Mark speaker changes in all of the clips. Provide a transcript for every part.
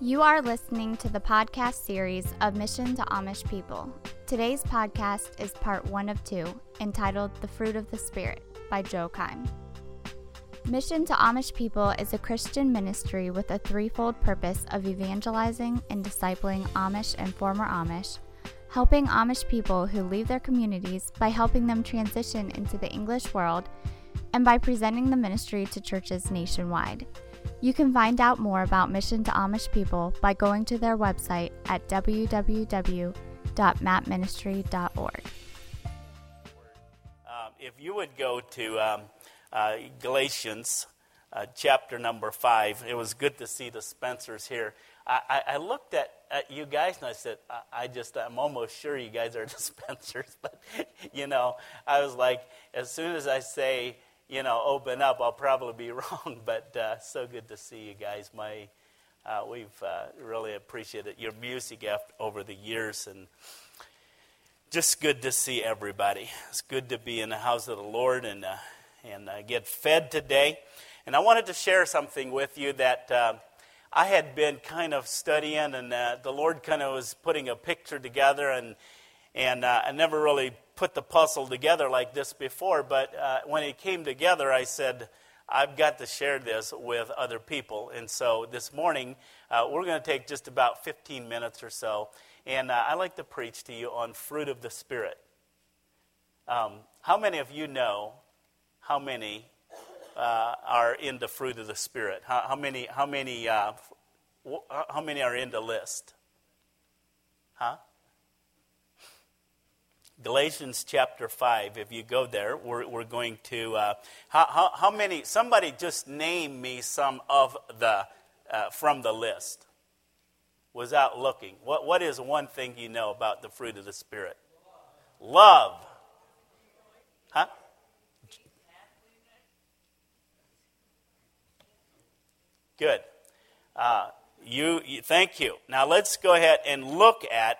Speaker 1: You are listening to the podcast series of Mission to Amish People. Today's podcast is part one of two, entitled The Fruit of the Spirit by Joe Keim. Mission to Amish People is a Christian ministry with a threefold purpose of evangelizing and discipling Amish and former Amish, helping Amish people who leave their communities by helping them transition into the English world, and by presenting the ministry to churches nationwide. You can find out more about Mission to Amish People by going to their website at www.mapministry.org.
Speaker 2: Um, if you would go to um, uh, Galatians uh, chapter number five, it was good to see the Spencers here. I, I, I looked at, at, you guys and I said, I, I just, I'm almost sure you guys are the Spencers. But, you know, I was like, as soon as I say, you know, open up, I'll probably be wrong. But uh, so good to see you guys. My, uh, we've uh, really appreciated your music over the years, and just good to see everybody. It's good to be in the house of the Lord and uh, and uh, get fed today. And I wanted to share something with you that. Uh, I had been kind of studying, and the Lord kind of was putting a picture together, and and I never really put the puzzle together like this before, but uh, when it came together, I said, I've got to share this with other people. And so this morning, uh, we're going to take just about 15 minutes or so. And uh, I like to preach to you on fruit of the Spirit. Um, how many of you know how many uh, are in the fruit of the Spirit? How, how many, how, many, uh, how many are in the list? Huh? Galatians chapter 5, if you go there, we're, we're going to. Uh, how, how, how, many? Somebody just name me some of the, uh, from the list without looking. What, what is one thing you know about the fruit of the Spirit? Love. Huh? Good. Uh, you, you, thank you. Now let's go ahead and look at,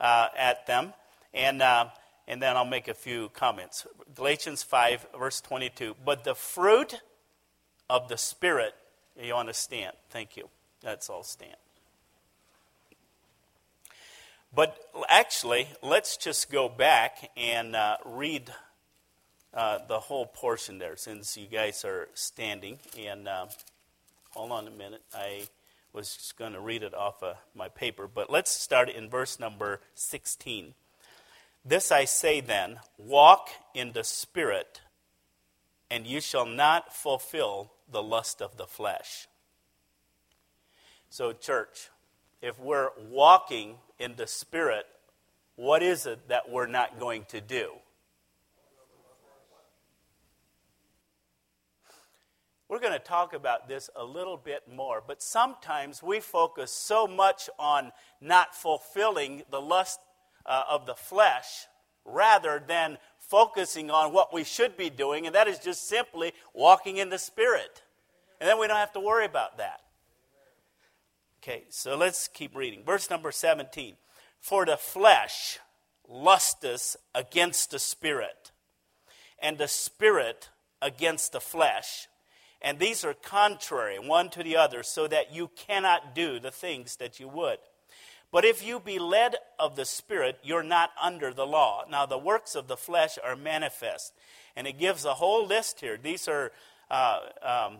Speaker 2: uh, at them. And uh, and then I'll make a few comments. Galatians 5, verse 22. But the fruit of the Spirit, you understand. Thank you. That's all stand. But actually, let's just go back and uh, read uh, the whole portion there since you guys are standing. And uh, hold on a minute. I was going to read it off of my paper. But let's start in verse number 16. This I say then walk in the Spirit, and you shall not fulfill the lust of the flesh. So, church, if we're walking in the Spirit, what is it that we're not going to do? We're going to talk about this a little bit more, but sometimes we focus so much on not fulfilling the lust uh, of the flesh rather than focusing on what we should be doing, and that is just simply walking in the Spirit. And then we don't have to worry about that. Okay, so let's keep reading. Verse number 17 For the flesh lusteth against the Spirit, and the Spirit against the flesh. And these are contrary one to the other, so that you cannot do the things that you would. But if you be led of the Spirit, you're not under the law. Now, the works of the flesh are manifest. And it gives a whole list here. These are, uh, um,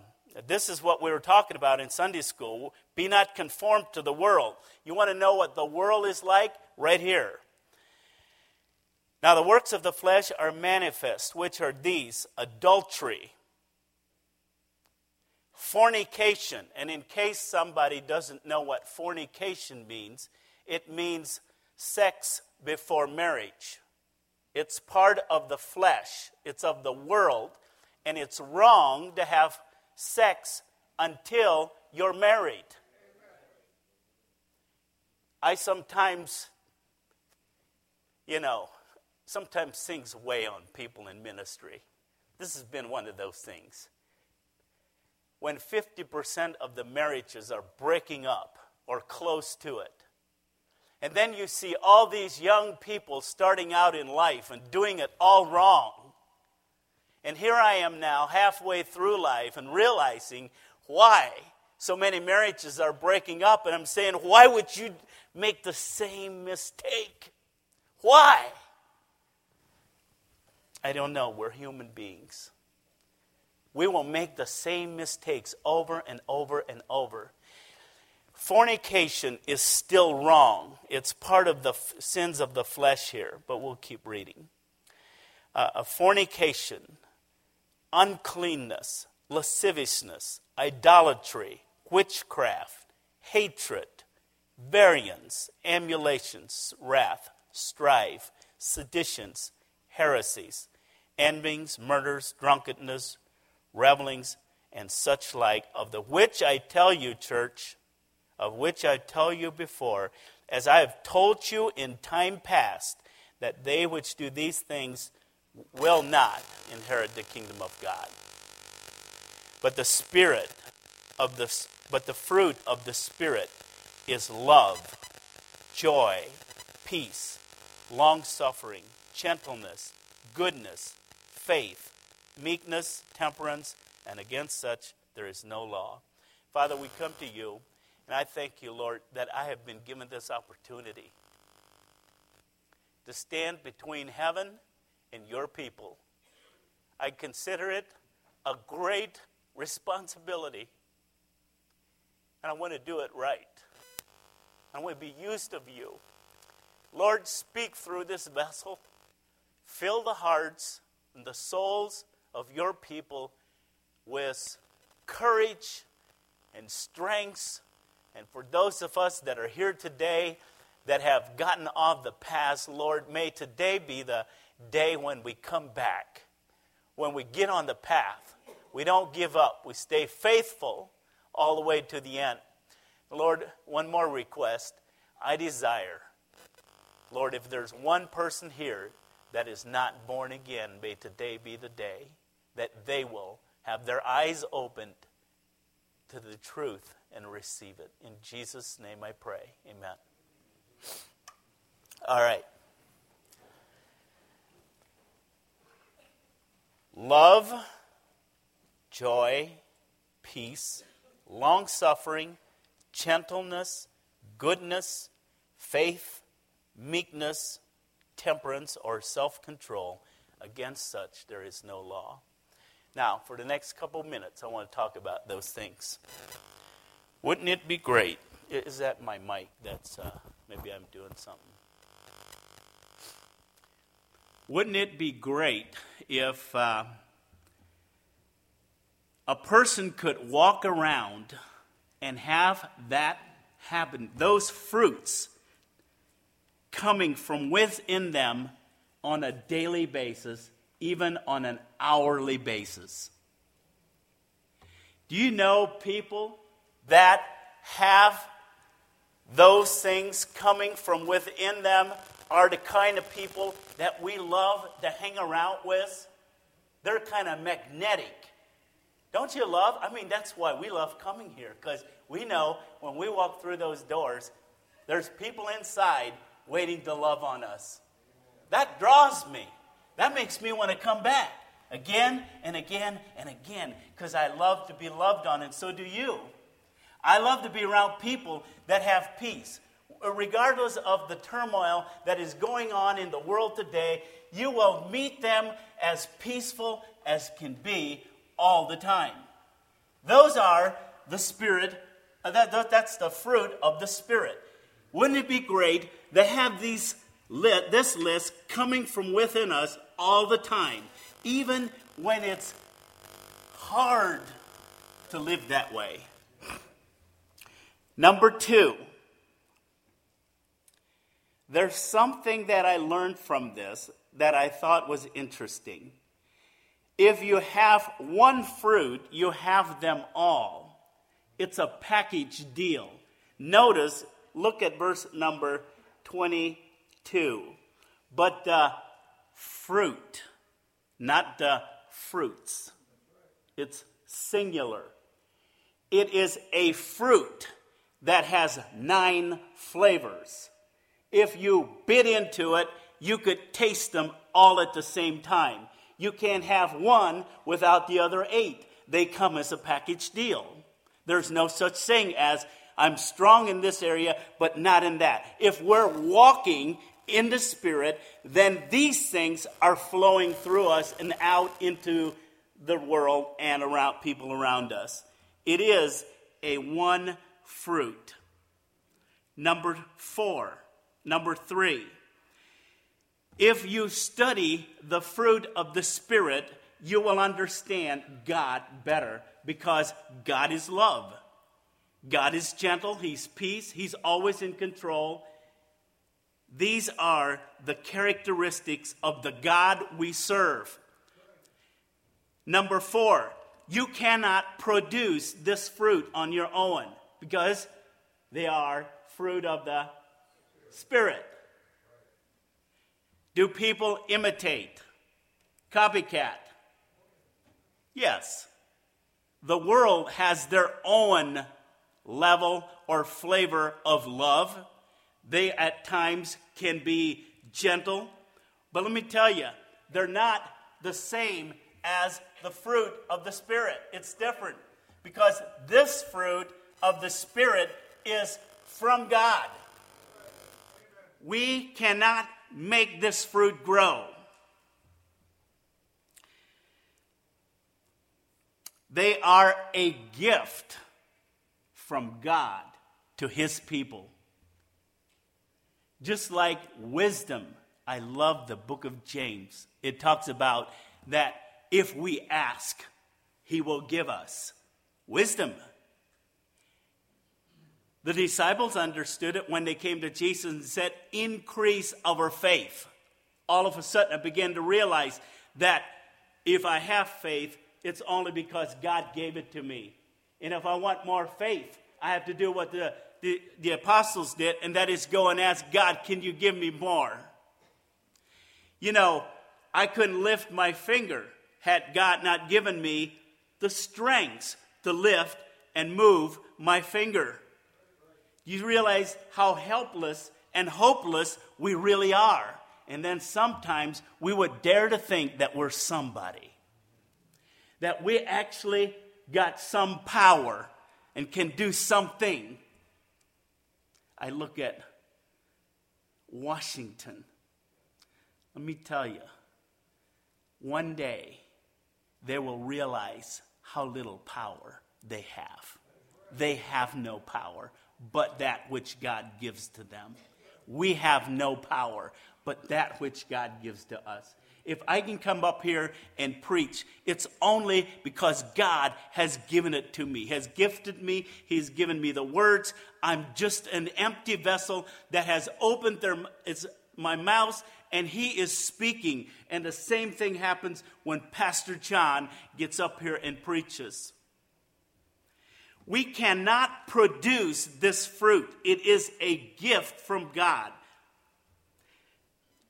Speaker 2: this is what we were talking about in Sunday school. Be not conformed to the world. You want to know what the world is like? Right here. Now, the works of the flesh are manifest, which are these adultery, fornication. And in case somebody doesn't know what fornication means, it means sex before marriage. It's part of the flesh, it's of the world, and it's wrong to have sex until you're married. I sometimes, you know, sometimes things weigh on people in ministry. This has been one of those things. When 50% of the marriages are breaking up or close to it, and then you see all these young people starting out in life and doing it all wrong. And here I am now, halfway through life, and realizing why so many marriages are breaking up, and I'm saying, why would you make the same mistake? Why? I don't know. We're human beings. We will make the same mistakes over and over and over. Fornication is still wrong. It's part of the f- sins of the flesh here, but we'll keep reading. Uh, fornication, uncleanness, lasciviousness, idolatry, witchcraft, hatred, variance, emulations, wrath, strife, seditions, heresies, envyings, murders, drunkenness, revelings, and such like, of the which I tell you, church, of which I tell you before, as I have told you in time past, that they which do these things will not inherit the kingdom of God. But the Spirit of the but the fruit of the Spirit is love, joy, peace, long suffering, gentleness, goodness, faith, meekness, temperance, and against such there is no law. Father, we come to you, and I thank you, Lord, that I have been given this opportunity to stand between heaven and your people. I consider it a great responsibility, and I want to do it right. I want to be used of you. Lord, speak through this vessel. Fill the hearts and the souls of your people with courage and strength. And for those of us that are here today that have gotten off the path, Lord, may today be the day when we come back, when we get on the path. We don't give up, we stay faithful all the way to the end. Lord, one more request. I desire, Lord, if there's one person here that is not born again, may today be the day that they will have their eyes opened to the truth and receive it. In Jesus' name I pray. Amen. All right. Love, joy, peace, long suffering, gentleness, goodness, faith, meekness, temperance, or self control. Against such there is no law. Now, for the next couple minutes, I want to talk about those things. Wouldn't it be great? Is that my mic? That's uh, maybe I'm doing something. Wouldn't it be great if uh, a person could walk around and have that happen, those fruits coming from within them on a daily basis, even on an hourly basis. Do you know people that have those things coming from within them are the kind of people that we love to hang around with? They're kind of magnetic. Don't you love? I mean, that's why we love coming here, because we know when we walk through those doors, there's people inside waiting to love on us. That draws me. That makes me want to come back again and again and again because I love to be loved on, and so do you. I love to be around people that have peace. Regardless of the turmoil that is going on in the world today, you will meet them as peaceful as can be all the time. Those are the Spirit, uh, that, that, that's the fruit of the Spirit. Wouldn't it be great to have these lit, this list coming from within us all the time, even when it's hard to live that way? Number two, there's something that I learned from this that I thought was interesting. If you have one fruit, you have them all. It's a package deal. Notice, look at verse number 22. But the fruit, not the fruits. It's singular. It is a fruit that has nine flavors. If you bit into it, you could taste them all at the same time. You can't have one without the other eight. They come as a package deal. There's no such thing as I'm strong in this area, but not in that. If we're walking in the Spirit, then these things are flowing through us and out into the world and around people around us. It is a one fruit. Number four, number three. If you study the fruit of the Spirit, you will understand God better because God is love. God is gentle, He's peace, He's always in control. These are the characteristics of the God we serve. Number four, you cannot produce this fruit on your own because they are fruit of the Spirit. Do people imitate? Copycat? Yes. The world has their own level or flavor of love. They at times can be gentle, but let me tell you, they're not the same as the fruit of the Spirit. It's different because this fruit of the Spirit is from God. We cannot make this fruit grow. They are a gift from God to his people. Just like wisdom, I love the book of James. It talks about that if we ask, he will give us wisdom. The disciples understood it when they came to Jesus and said, Increase our faith. All of a sudden, I began to realize that if I have faith, it's only because God gave it to me. And if I want more faith, I have to do what the, the, the apostles did, and that is go and ask God, Can you give me more? You know, I couldn't lift my finger had God not given me the strength to lift and move my finger you realize how helpless and hopeless we really are. And then sometimes we would dare to think that we're somebody, that we actually got some power and can do something. I look at Washington. Let me tell you, one day they will realize how little power they have. They have no power but that which God gives to them. We have no power but that which God gives to us. If I can come up here and preach, it's only because God has given it to me, has gifted me, He's given me the words. I'm just an empty vessel that has opened their, my mouth and he is speaking. And the same thing happens when Pastor John gets up here and preaches. We cannot produce this fruit, it is a gift from God.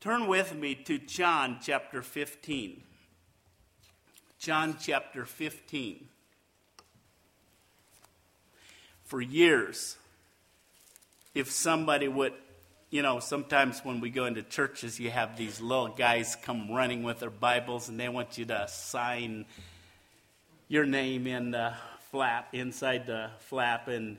Speaker 2: Turn with me to John chapter 15. John chapter 15. For years, if somebody would, you know, sometimes when we go into churches, you have these little guys come running with their Bibles and they want you to sign your name in the flap, inside the flap, and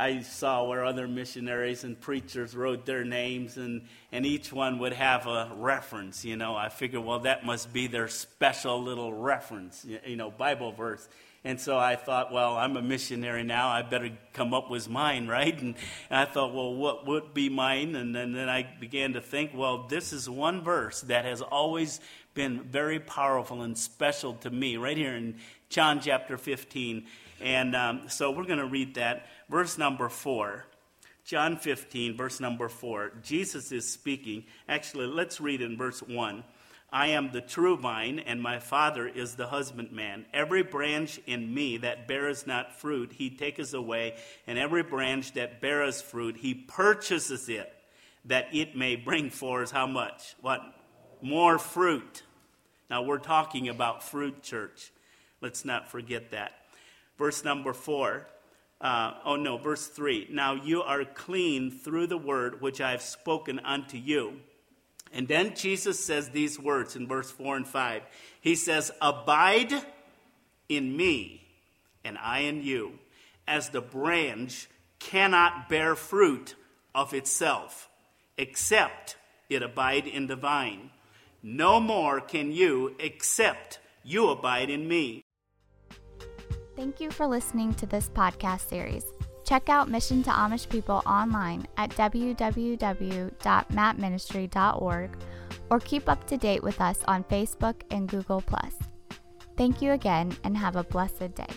Speaker 2: I saw where other missionaries and preachers wrote their names, and, and each one would have a reference. You know, I figured, well, that must be their special little reference, you know, Bible verse. And so I thought, well, I'm a missionary now. I better come up with mine, right? And, and I thought, well, what would be mine? And then, then I began to think, well, this is one verse that has always been very powerful and special to me, right here in John chapter 15. And um, so we're going to read that. Verse number four. John 15, verse number 4. Jesus is speaking. Actually, let's read in verse 1. I am the true vine, and my Father is the husbandman. Every branch in me that bears not fruit, he taketh away, and every branch that bears fruit, he purchases it, that it may bring forth how much? What? More fruit. Now, we're talking about fruit, church. Let's not forget that. Verse number four. Uh, oh no, verse 3. Now you are clean through the word which I have spoken unto you. And then Jesus says these words in verse 4 and 5. He says, Abide in me, and I in you. as the branch cannot bear fruit of itself, except it abide in the vine. No more can you, except you abide in me.
Speaker 1: Thank you for listening to this podcast series. Check out Mission to Amish People online at www.mapministry.org or keep up to date with us on Facebook and Google. Thank you again and have a blessed day.